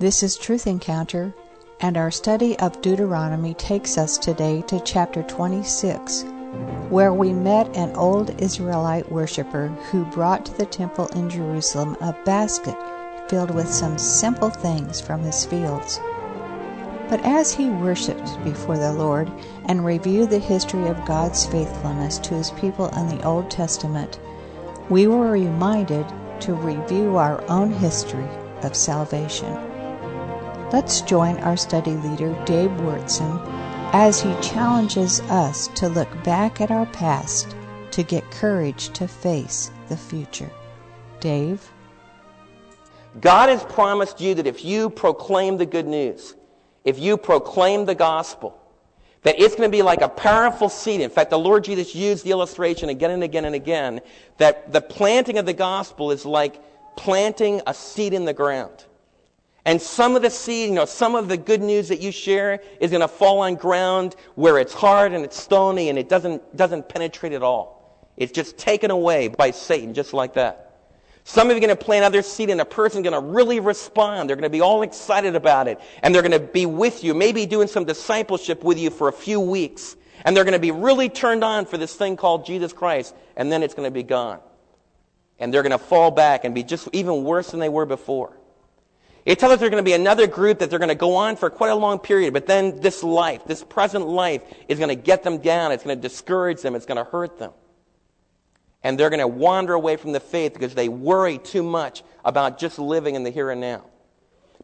This is Truth Encounter, and our study of Deuteronomy takes us today to chapter 26, where we met an old Israelite worshiper who brought to the temple in Jerusalem a basket filled with some simple things from his fields. But as he worshiped before the Lord and reviewed the history of God's faithfulness to his people in the Old Testament, we were reminded to review our own history of salvation. Let's join our study leader, Dave Wyrtzen, as he challenges us to look back at our past to get courage to face the future. Dave? God has promised you that if you proclaim the good news, if you proclaim the gospel, that it's going to be like a powerful seed. In fact, the Lord Jesus used the illustration again and again and again that the planting of the gospel is like planting a seed in the ground. And some of the seed, you know, some of the good news that you share is going to fall on ground where it's hard and it's stony and it doesn't, doesn't penetrate at all. It's just taken away by Satan, just like that. Some of you are going to plant other seed and a person's going to really respond. They're going to be all excited about it. And they're going to be with you, maybe doing some discipleship with you for a few weeks. And they're going to be really turned on for this thing called Jesus Christ. And then it's going to be gone. And they're going to fall back and be just even worse than they were before. It tells us there's going to be another group that they're going to go on for quite a long period, but then this life, this present life, is going to get them down. It's going to discourage them. It's going to hurt them and they're going to wander away from the faith because they worry too much about just living in the here and now.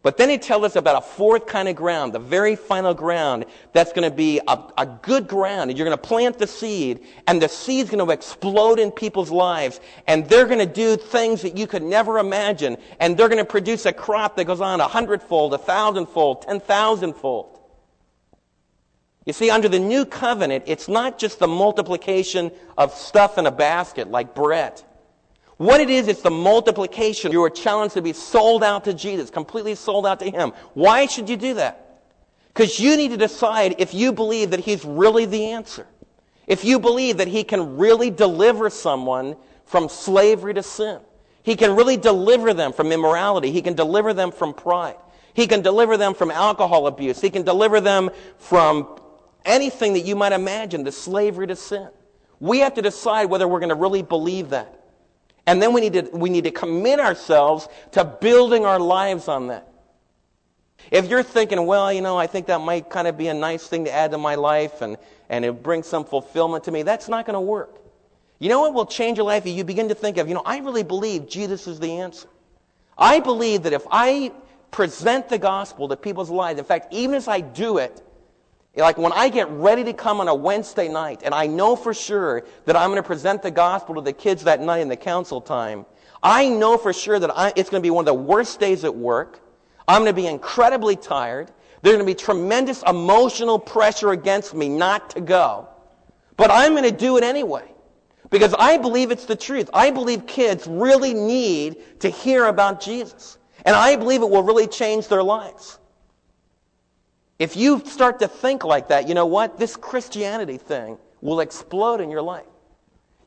But then he tells us about a fourth kind of ground, the very final ground that's going to be a, a good ground. And you're going to plant the seed, and the seed's going to explode in people's lives, and they're going to do things that you could never imagine, and they're going to produce a crop that goes on a hundredfold, a thousandfold, ten thousandfold. You see, under the new covenant, it's not just the multiplication of stuff in a basket like bread. What it is, it's the multiplication. You are challenged to be sold out to Jesus, completely sold out to Him. Why should you do that? Because you need to decide if you believe that He's really the answer. If you believe that He can really deliver someone from slavery to sin. He can really deliver them from immorality. He can deliver them from pride. He can deliver them from alcohol abuse. He can deliver them from anything that you might imagine, the slavery to sin. We have to decide whether we're going to really believe that. And then we need to, we need to commit ourselves to building our lives on that. If you're thinking, well, you know, I think that might kind of be a nice thing to add to my life and, and it brings some fulfillment to me, that's not going to work. You know what will change your life? You begin to think of, you know, I really believe Jesus is the answer. I believe that if I present the gospel to people's lives, in fact, even as I do it, like when I get ready to come on a Wednesday night and I know for sure that I'm going to present the gospel to the kids that night in the council time, I know for sure that I, it's going to be one of the worst days at work. I'm going to be incredibly tired. There's going to be tremendous emotional pressure against me not to go. But I'm going to do it anyway. Because I believe it's the truth. I believe kids really need to hear about Jesus. And I believe it will really change their lives. If you start to think like that, you know what? This Christianity thing will explode in your life.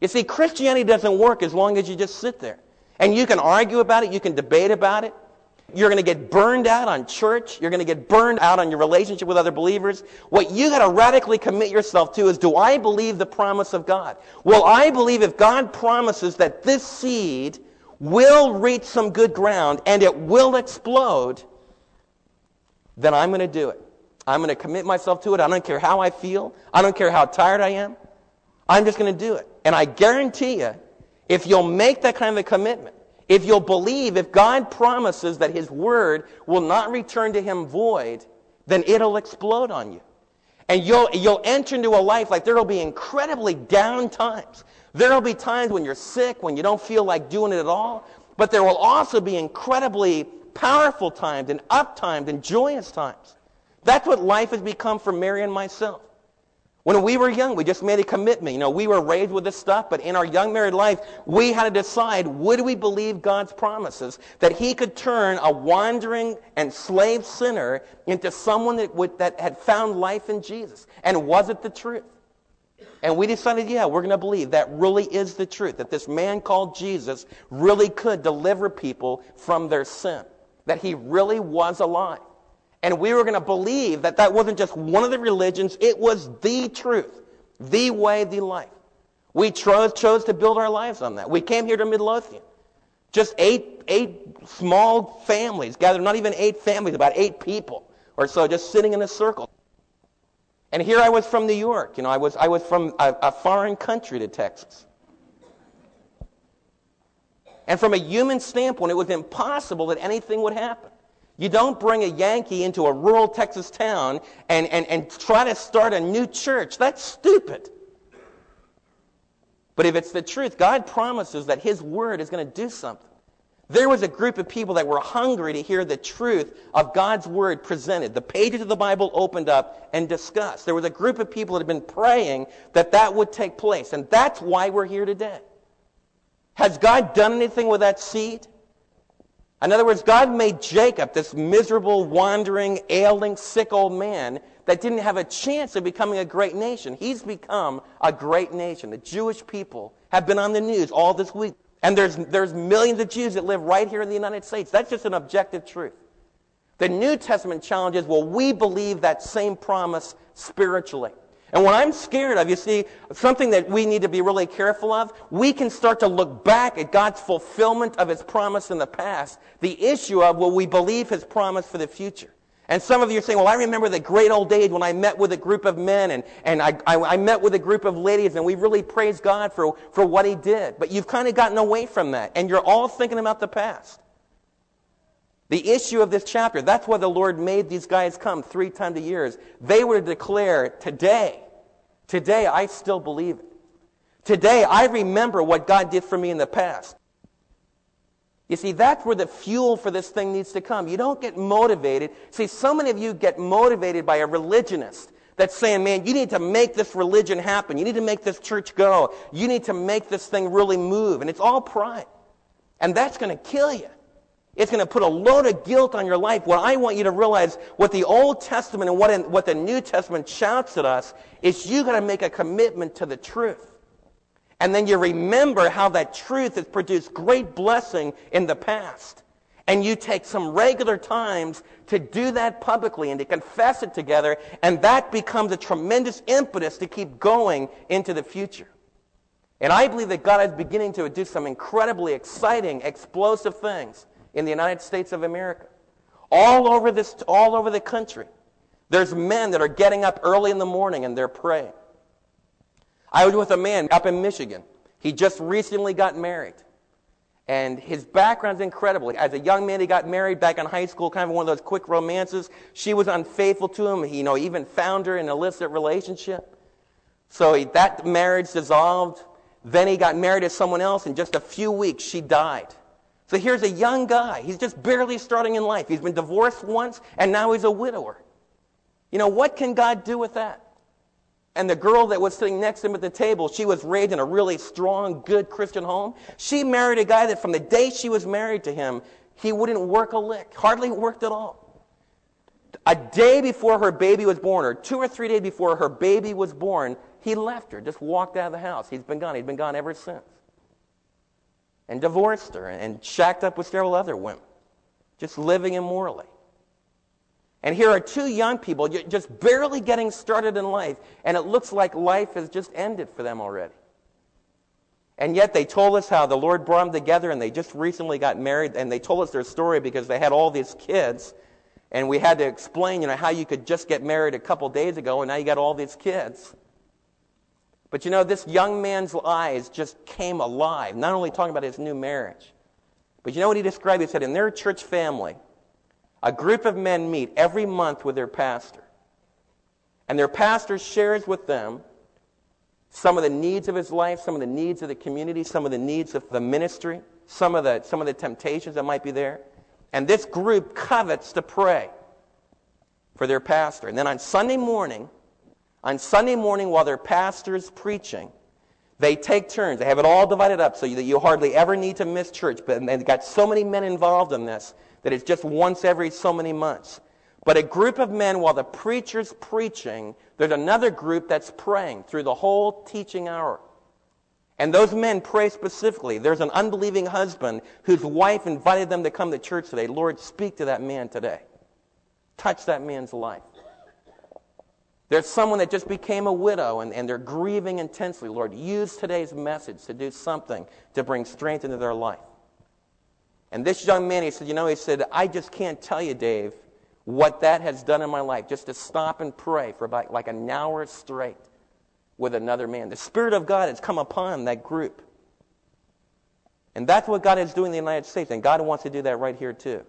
You see, Christianity doesn't work as long as you just sit there. And you can argue about it, you can debate about it. You're going to get burned out on church. You're going to get burned out on your relationship with other believers. What you got to radically commit yourself to is do I believe the promise of God? Well, I believe if God promises that this seed will reach some good ground and it will explode, then I'm going to do it. I'm going to commit myself to it. I don't care how I feel. I don't care how tired I am. I'm just going to do it. And I guarantee you, if you'll make that kind of a commitment, if you'll believe, if God promises that His word will not return to Him void, then it'll explode on you. And you'll, you'll enter into a life like there'll be incredibly down times. There'll be times when you're sick, when you don't feel like doing it at all. But there will also be incredibly powerful times and up times and joyous times. That's what life has become for Mary and myself. When we were young, we just made a commitment. You know, we were raised with this stuff, but in our young married life, we had to decide, would we believe God's promises? That He could turn a wandering and slave sinner into someone that, would, that had found life in Jesus. And was it the truth? And we decided, yeah, we're going to believe that really is the truth. That this man called Jesus really could deliver people from their sin. that he really was alive. And we were going to believe that that wasn't just one of the religions, it was the truth, the way, the life. We chose, chose to build our lives on that. We came here to Midlothian. Just eight, eight small families gathered, not even eight families, about eight people or so, just sitting in a circle. And here I was from New York. You know, I was, I was from a, a foreign country to Texas. And from a human standpoint, it was impossible that anything would happen. You don't bring a Yankee into a rural Texas town and, and, and try to start a new church. That's stupid. But if it's the truth, God promises that His Word is going to do something. There was a group of people that were hungry to hear the truth of God's Word presented. The pages of the Bible opened up and discussed. There was a group of people that had been praying that that would take place. And that's why we're here today. Has God done anything with that seed? In other words, God made Jacob this miserable, wandering, ailing, sick old man that didn't have a chance of becoming a great nation. He's become a great nation. The Jewish people have been on the news all this week. And there's, there's millions of Jews that live right here in the United States. That's just an objective truth. The New Testament challenge is, will we believe that same promise spiritually? And what I'm scared of, you see, something that we need to be really careful of, we can start to look back at God's fulfillment of His promise in the past. The issue of will we believe His promise for the future? And some of you are saying, well, I remember the great old days when I met with a group of men and, and I, I, I met with a group of ladies and we really praised God for, for what He did. But you've kind of gotten away from that and you're all thinking about the past. The issue of this chapter, that's why the Lord made these guys come three times a year. They were to declare, today, today I still believe it. Today I remember what God did for me in the past. You see, that's where the fuel for this thing needs to come. You don't get motivated. See, so many of you get motivated by a religionist that's saying, man, you need to make this religion happen. You need to make this church go. You need to make this thing really move. And it's all pride. And that's going to kill you. It's going to put a load of guilt on your life. What I want you to realize, what the Old Testament and what, in, what the New Testament shouts at us, is you got to make a commitment to the truth. And then you remember how that truth has produced great blessing in the past. And you take some regular times to do that publicly and to confess it together, and that becomes a tremendous impetus to keep going into the future. And I believe that God is beginning to do some incredibly exciting, explosive things in the United States of America. All over this, all over the country. There's men that are getting up early in the morning and they're praying. I was with a man up in Michigan. He just recently got married. And his background's incredible. As a young man, he got married back in high school, kind of one of those quick romances. She was unfaithful to him. He, you know, even found her in an illicit relationship. So he, that marriage dissolved. Then he got married to someone else. In just a few weeks, she died. So here's a young guy. He's just barely starting in life. He's been divorced once, and now he's a widower. You know, what can God do with that? And the girl that was sitting next to him at the table, she was raised in a really strong, good Christian home. She married a guy that from the day she was married to him, he wouldn't work a lick, hardly worked at all. A day before her baby was born, or two or three days before her baby was born, he left her, just walked out of the house. He's been gone. He's been gone ever since and divorced her and shacked up with several other women, just living immorally. And here are two young people just barely getting started in life, and it looks like life has just ended for them already. And yet they told us how the Lord brought them together, and they just recently got married, and they told us their story because they had all these kids, and we had to explain, you know, how you could just get married a couple days ago, and now you got all these kids. But you know, this young man's eyes just came alive, not only talking about his new marriage, but you know what he described? He said, in their church family, a group of men meet every month with their pastor. And their pastor shares with them some of the needs of his life, some of the needs of the community, some of the needs of the ministry, some of the, some of the temptations that might be there. And this group covets to pray for their pastor. And then on Sunday morning, on Sunday morning, while their pastor's preaching, they take turns. They have it all divided up so that you hardly ever need to miss church. But they've got so many men involved in this that it's just once every so many months. But a group of men, while the preacher's preaching, there's another group that's praying through the whole teaching hour. And those men pray specifically. There's an unbelieving husband whose wife invited them to come to church today. Lord, speak to that man today. Touch that man's life. There's someone that just became a widow and, and they're grieving intensely. Lord, use today's message to do something to bring strength into their life. And this young man, he said, You know, he said, I just can't tell you, Dave, what that has done in my life, just to stop and pray for about like an hour straight with another man. The Spirit of God has come upon that group. And that's what God is doing in the United States, and God wants to do that right here too.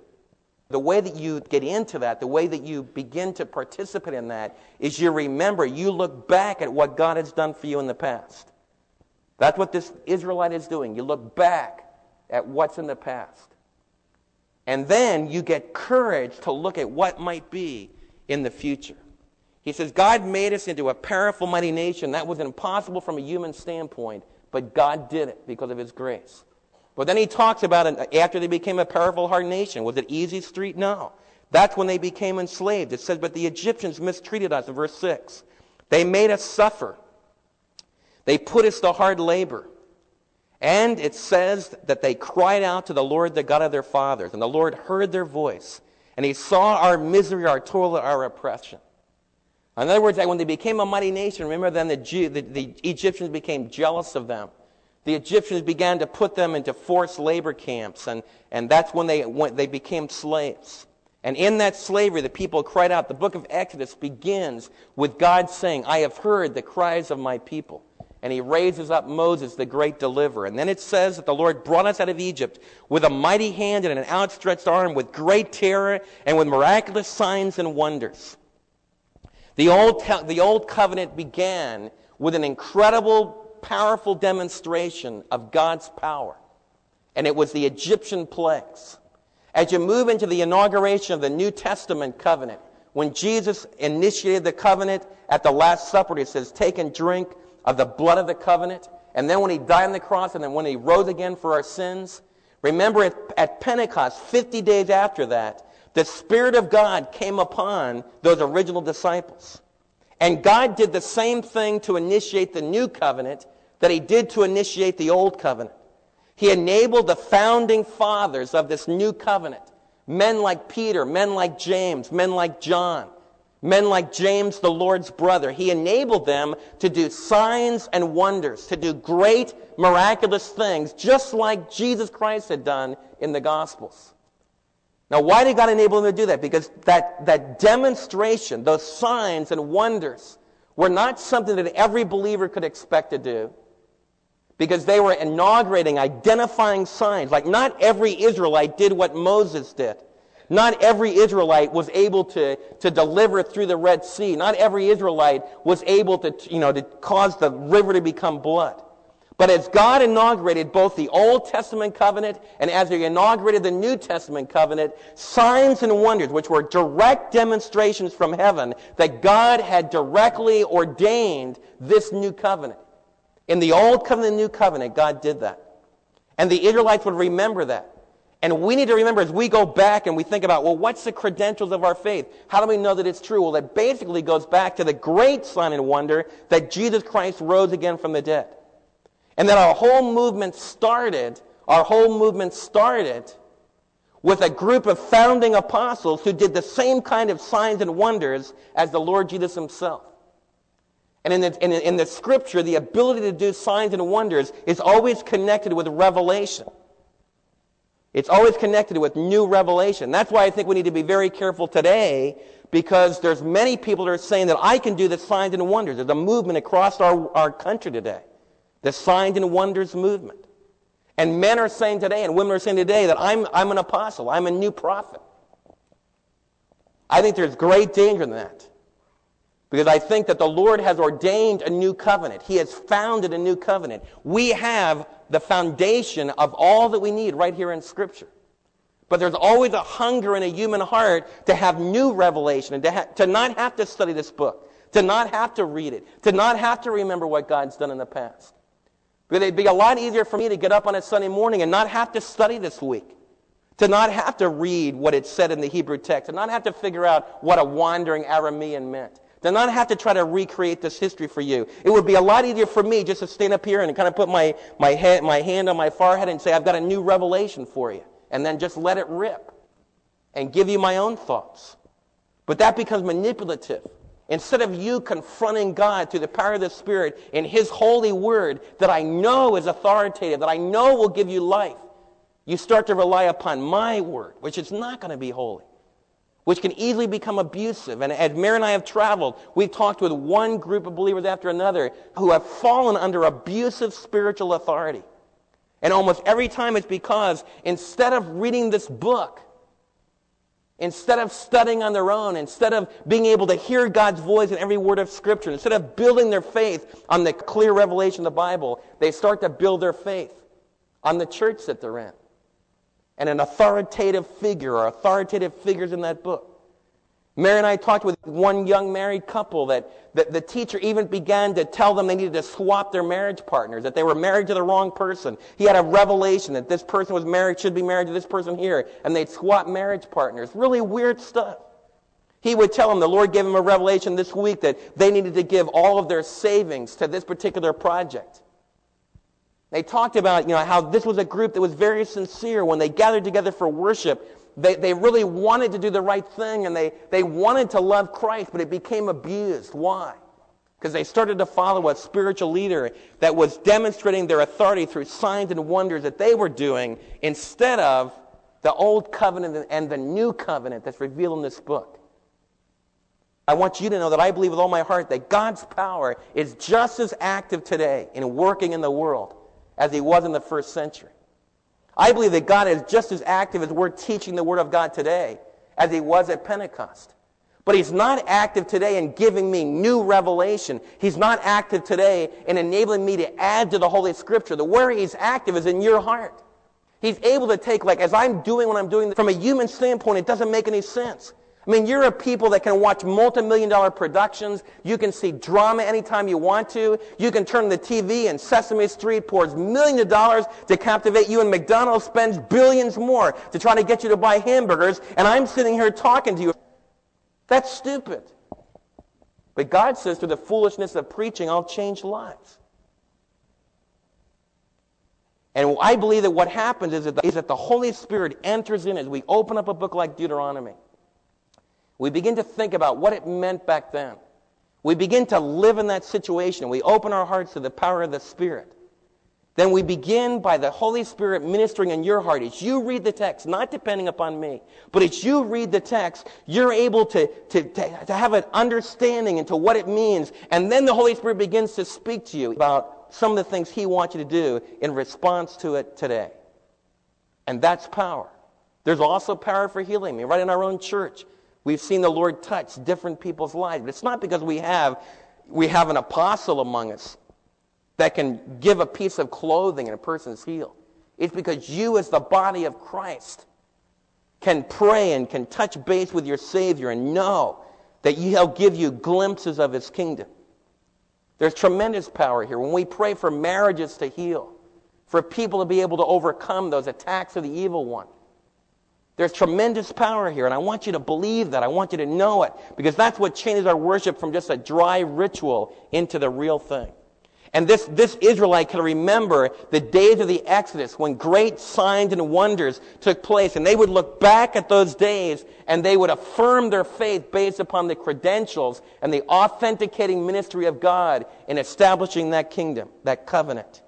The way that you get into that, the way that you begin to participate in that, is you remember, you look back at what God has done for you in the past. That's what this Israelite is doing. You look back at what's in the past. And then you get courage to look at what might be in the future. He says, God made us into a powerful, mighty nation. That was impossible from a human standpoint, but God did it because of His grace. But then he talks about it after they became a powerful, hard nation. Was it easy street? No. That's when they became enslaved. It says, but the Egyptians mistreated us in verse 6. They made us suffer. They put us to hard labor. And it says that they cried out to the Lord, the God of their fathers, and the Lord heard their voice, and he saw our misery, our toil, our oppression. In other words, when they became a mighty nation, remember then the, Jew, the, the Egyptians became jealous of them. The Egyptians began to put them into forced labor camps, and, and that's when they, went, they became slaves. And in that slavery, the people cried out. The book of Exodus begins with God saying, I have heard the cries of my people and he raises up Moses, the great deliverer. And then it says that the Lord brought us out of Egypt with a mighty hand and an outstretched arm, with great terror and with miraculous signs and wonders. The old, the old covenant began with an incredible, powerful demonstration of God's power. And it was the Egyptian plagues. As you move into the inauguration of the New Testament covenant, when Jesus initiated the covenant at the Last Supper, he says, Take and drink of the blood of the covenant. And then when he died on the cross and then when he rose again for our sins, remember at, at Pentecost, 50 days after that, the Spirit of God came upon those original disciples. And God did the same thing to initiate the new covenant that he did to initiate the old covenant. He enabled the founding fathers of this new covenant, men like Peter, men like James, men like John, Men like James, the Lord's brother, he enabled them to do signs and wonders, to do great miraculous things, just like Jesus Christ had done in the Gospels. Now, why did God enable them to do that? Because that, that demonstration, those signs and wonders, were not something that every believer could expect to do. Because they were inaugurating, identifying signs. Like not every Israelite did what Moses did. Not every Israelite was able to, to deliver through the Red Sea. Not every Israelite was able to, you know, to cause the river to become blood. But as God inaugurated both the Old Testament covenant and as he inaugurated the New Testament covenant, signs and wonders, which were direct demonstrations from heaven that God had directly ordained this new covenant. In the Old Covenant and New Covenant, God did that. And the Israelites would remember that. And we need to remember as we go back and we think about, well, what's the credentials of our faith? How do we know that it's true? Well, that basically goes back to the great sign and wonder that Jesus Christ rose again from the dead. And that our whole movement started, our whole movement started with a group of founding apostles who did the same kind of signs and wonders as the Lord Jesus himself. And in the, in, in the scripture, the ability to do signs and wonders is always connected with revelation. It's always connected with new revelation. That's why I think we need to be very careful today because there's many people that are saying that I can do the signs and wonders. There's a movement across our, our country today. The signs and wonders movement. And men are saying today and women are saying today that I'm, I'm an apostle. I'm a new prophet. I think there's great danger in that. Because I think that the Lord has ordained a new covenant. He has founded a new covenant. We have the foundation of all that we need right here in Scripture. But there's always a hunger in a human heart to have new revelation and to, ha- to not have to study this book, to not have to read it, to not have to remember what God's done in the past. It'd be a lot easier for me to get up on a Sunday morning and not have to study this week, to not have to read what it said in the Hebrew text, and not have to figure out what a wandering Aramean meant, to not have to try to recreate this history for you. It would be a lot easier for me just to stand up here and kind of put my, my, head, my hand on my forehead and say, I've got a new revelation for you. And then just let it rip and give you my own thoughts. But that becomes manipulative. Instead of you confronting God through the power of the Spirit in His holy word that I know is authoritative, that I know will give you life, you start to rely upon my word, which is not going to be holy which can easily become abusive. And as Mary and I have traveled, we've talked with one group of believers after another who have fallen under abusive spiritual authority. And almost every time it's because instead of reading this book, instead of studying on their own, instead of being able to hear God's voice in every word of Scripture, instead of building their faith on the clear revelation of the Bible, they start to build their faith on the church that they're in and an authoritative figure or authoritative figures in that book. Mary and I talked with one young married couple that, that the teacher even began to tell them they needed to swap their marriage partners, that they were married to the wrong person. He had a revelation that this person was married, should be married to this person here, and they'd swap marriage partners. Really weird stuff. He would tell them, the Lord gave him a revelation this week that they needed to give all of their savings to this particular project. They talked about, you know, how this was a group that was very sincere. When they gathered together for worship, they, they really wanted to do the right thing and they, they wanted to love Christ, but it became abused. Why? Because they started to follow a spiritual leader that was demonstrating their authority through signs and wonders that they were doing instead of the old covenant and the new covenant that's revealed in this book. I want you to know that I believe with all my heart that God's power is just as active today in working in the world as he was in the first century. I believe that God is just as active as we're teaching the Word of God today as he was at Pentecost. But he's not active today in giving me new revelation. He's not active today in enabling me to add to the Holy Scripture. The where he's active is in your heart. He's able to take, like, as I'm doing what I'm doing, from a human standpoint, it doesn't make any sense. I mean, you're a people that can watch multi-million dollar productions. You can see drama anytime you want to. You can turn the TV and Sesame Street pours millions of dollars to captivate you and McDonald's spends billions more to try to get you to buy hamburgers. And I'm sitting here talking to you. That's stupid. But God says through the foolishness of preaching, I'll change lives. And I believe that what happens is that, the, is that the Holy Spirit enters in as we open up a book like Deuteronomy we begin to think about what it meant back then. We begin to live in that situation. We open our hearts to the power of the Spirit. Then we begin by the Holy Spirit ministering in your heart. As you read the text, not depending upon me, but as you read the text, you're able to, to, to, to have an understanding into what it means. And then the Holy Spirit begins to speak to you about some of the things He wants you to do in response to it today. And that's power. There's also power for healing. I mean, right in our own church, We've seen the Lord touch different people's lives. But it's not because we have, we have an apostle among us that can give a piece of clothing and a person's healed. It's because you, as the body of Christ, can pray and can touch base with your Savior and know that He'll give you glimpses of His kingdom. There's tremendous power here. When we pray for marriages to heal, for people to be able to overcome those attacks of the evil one, there's tremendous power here, and I want you to believe that. I want you to know it, because that's what changes our worship from just a dry ritual into the real thing. And this, this Israelite can remember the days of the Exodus when great signs and wonders took place. And they would look back at those days and they would affirm their faith based upon the credentials and the authenticating ministry of God in establishing that kingdom, that covenant.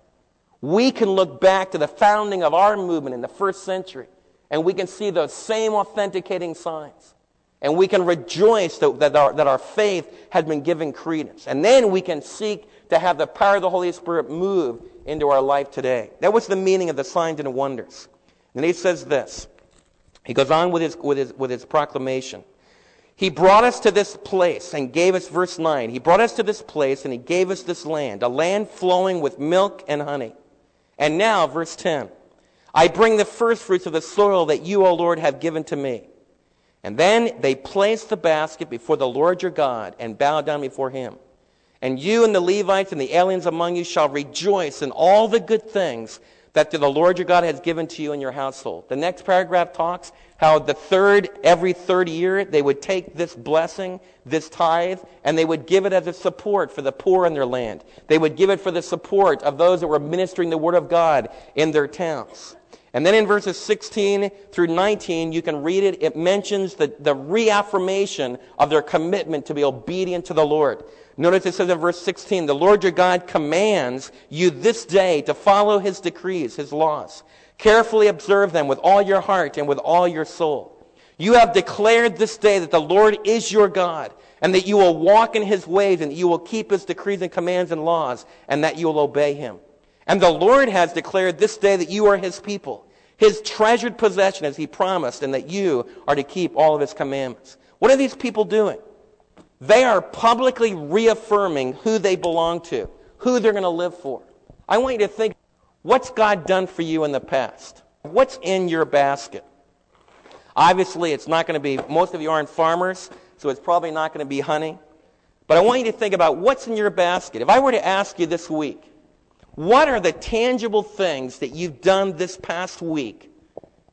We can look back to the founding of our movement in the first century and we can see those same authenticating signs. And we can rejoice that, that, our, that our faith has been given credence. And then we can seek to have the power of the Holy Spirit move into our life today. That was the meaning of the signs and wonders. And he says this. He goes on with his, with his, with his proclamation. He brought us to this place and gave us, verse 9, he brought us to this place and he gave us this land, a land flowing with milk and honey. And now, verse 10. I bring the firstfruits of the soil that you, O Lord, have given to me. And then they placed the basket before the Lord your God and bowed down before him. And you and the Levites and the aliens among you shall rejoice in all the good things that the Lord your God has given to you in your household. The next paragraph talks how the third, every third year, they would take this blessing, this tithe, and they would give it as a support for the poor in their land. They would give it for the support of those that were ministering the Word of God in their towns. And then in verses 16 through 19, you can read it. It mentions the, the reaffirmation of their commitment to be obedient to the Lord. Notice it says in verse 16, the Lord your God commands you this day to follow his decrees, his laws. Carefully observe them with all your heart and with all your soul. You have declared this day that the Lord is your God and that you will walk in his ways and that you will keep his decrees and commands and laws and that you will obey him. And the Lord has declared this day that you are his people, his treasured possession as he promised, and that you are to keep all of his commandments. What are these people doing? They are publicly reaffirming who they belong to, who they're going to live for. I want you to think what's God done for you in the past? What's in your basket? Obviously, it's not going to be, most of you aren't farmers, so it's probably not going to be honey. But I want you to think about what's in your basket. If I were to ask you this week, what are the tangible things that you've done this past week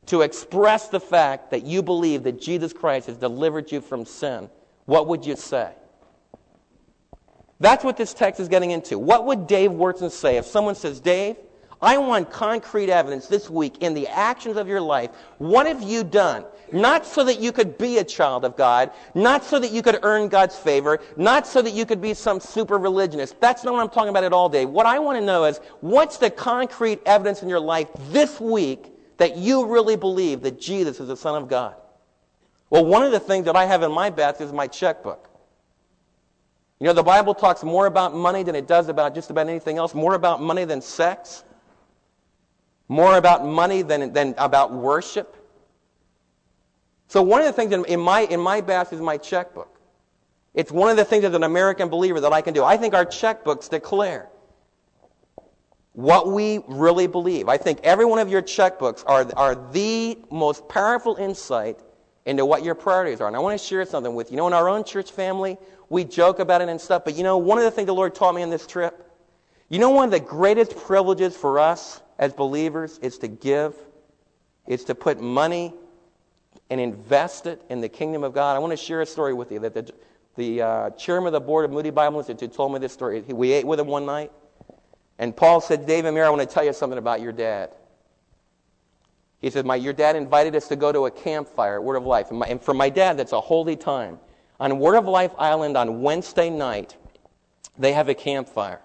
to express the fact that you believe that Jesus Christ has delivered you from sin? What would you say? That's what this text is getting into. What would Dave Wyrtzen say if someone says, Dave, I want concrete evidence this week in the actions of your life. What have you done? Not so that you could be a child of God, not so that you could earn God's favor, not so that you could be some super religionist. That's not what I'm talking about at all, day. What I want to know is what's the concrete evidence in your life this week that you really believe that Jesus is the Son of God? Well, one of the things that I have in my basket is my checkbook. You know, the Bible talks more about money than it does about just about anything else, more about money than sex more about money than, than about worship. So one of the things in my, in my basket is my checkbook. It's one of the things as an American believer that I can do. I think our checkbooks declare what we really believe. I think every one of your checkbooks are, are the most powerful insight into what your priorities are. And I want to share something with you. You know, in our own church family, we joke about it and stuff, but you know, one of the things the Lord taught me on this trip, you know, one of the greatest privileges for us as believers is to give, it's to put money and invest it in the kingdom of God. I want to share a story with you that the, the uh, chairman of the board of Moody Bible Institute told me this story. We ate with him one night, and Paul said, David Mayer, I want to tell you something about your dad. He said, my, Your dad invited us to go to a campfire at Word of Life. And, my, and for my dad, that's a holy time. On Word of Life Island on Wednesday night, they have a campfire.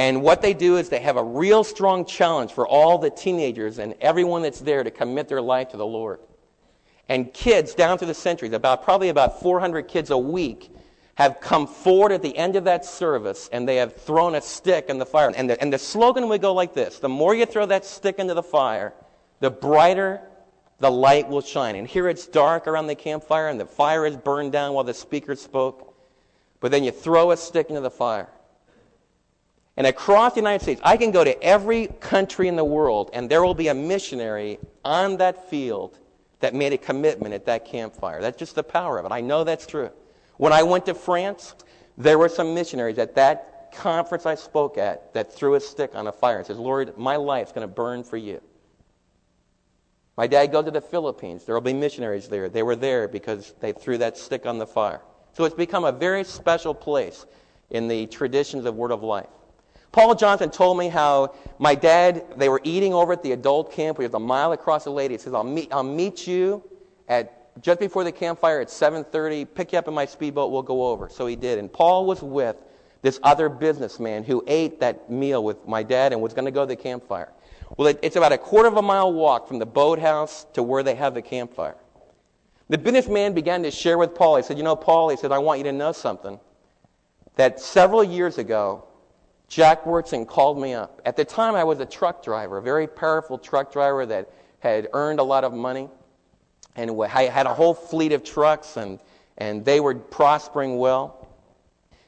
And what they do is they have a real strong challenge for all the teenagers and everyone that's there to commit their life to the Lord. And kids down through the centuries, about probably about 400 kids a week, have come forward at the end of that service and they have thrown a stick in the fire. And the, and the slogan would go like this The more you throw that stick into the fire, the brighter the light will shine. And here it's dark around the campfire and the fire is burned down while the speaker spoke. But then you throw a stick into the fire and across the United States, I can go to every country in the world, and there will be a missionary on that field that made a commitment at that campfire. That's just the power of it. I know that's true. When I went to France, there were some missionaries at that conference I spoke at that threw a stick on a fire and says, Lord, my life's going to burn for you. My dad goes to the Philippines. There will be missionaries there. They were there because they threw that stick on the fire. So it's become a very special place in the traditions of Word of Life. Paul Johnson told me how my dad, they were eating over at the adult camp. We was a mile across the lady. He says, I'll meet, I'll meet you at just before the campfire at 7.30. Pick you up in my speedboat. We'll go over. So he did. And Paul was with this other businessman who ate that meal with my dad and was going to go to the campfire. Well, it, it's about a quarter of a mile walk from the boathouse to where they have the campfire. The businessman began to share with Paul. He said, You know, Paul, he said, I want you to know something. That several years ago, Jack Wyrtzen called me up. At the time, I was a truck driver, a very powerful truck driver that had earned a lot of money. And I had a whole fleet of trucks, and, and they were prospering well.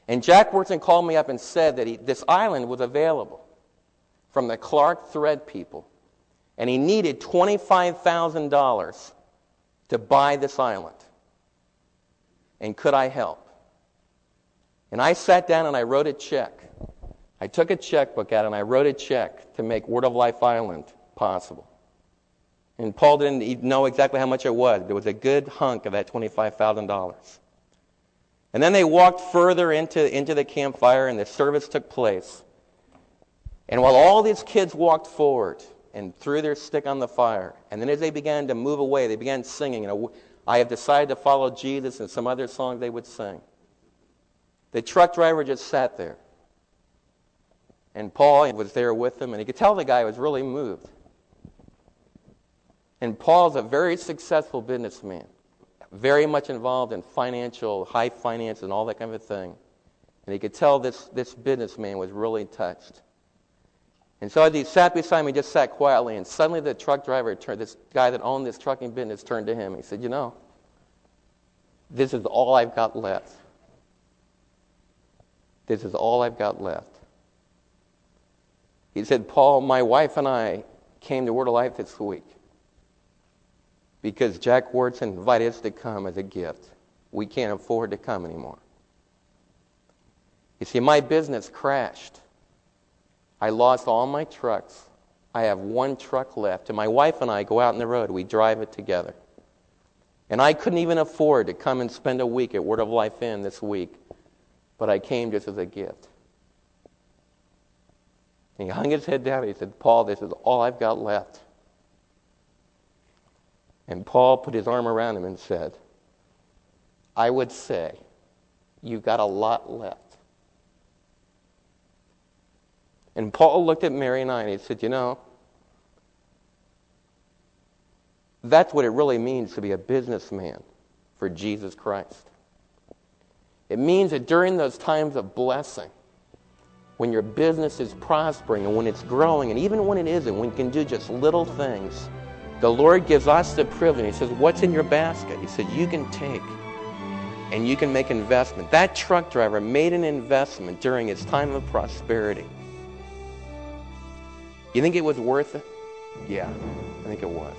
And Jack Wyrtzen called me up and said that he, this island was available from the Clark Thread people. And he needed $25,000 to buy this island. And could I help? And I sat down and I wrote a check I took a checkbook out and I wrote a check to make Word of Life Island possible. And Paul didn't know exactly how much it was. There was a good hunk of that $25,000. And then they walked further into, into the campfire and the service took place. And while all these kids walked forward and threw their stick on the fire, and then as they began to move away, they began singing, know, I have decided to follow Jesus and some other song they would sing. The truck driver just sat there. And Paul was there with him, and he could tell the guy was really moved. And Paul's a very successful businessman, very much involved in financial, high finance, and all that kind of thing. And he could tell this, this businessman was really touched. And so he sat beside me, just sat quietly, and suddenly the truck driver turned, this guy that owned this trucking business turned to him. He said, You know, this is all I've got left. This is all I've got left. He said, Paul, my wife and I came to Word of Life this week because Jack Wyrtzen invited us to come as a gift. We can't afford to come anymore. You see, my business crashed. I lost all my trucks. I have one truck left. And my wife and I go out on the road. We drive it together. And I couldn't even afford to come and spend a week at Word of Life Inn this week. But I came just as a gift. And he hung his head down. And he said, Paul, this is all I've got left. And Paul put his arm around him and said, I would say, you've got a lot left. And Paul looked at Mary and I and he said, You know, that's what it really means to be a businessman for Jesus Christ. It means that during those times of blessing, when your business is prospering and when it's growing, and even when it isn't, when you can do just little things, the Lord gives us the privilege. He says, What's in your basket? He said, You can take and you can make investment. That truck driver made an investment during his time of prosperity. You think it was worth it? Yeah, I think it was.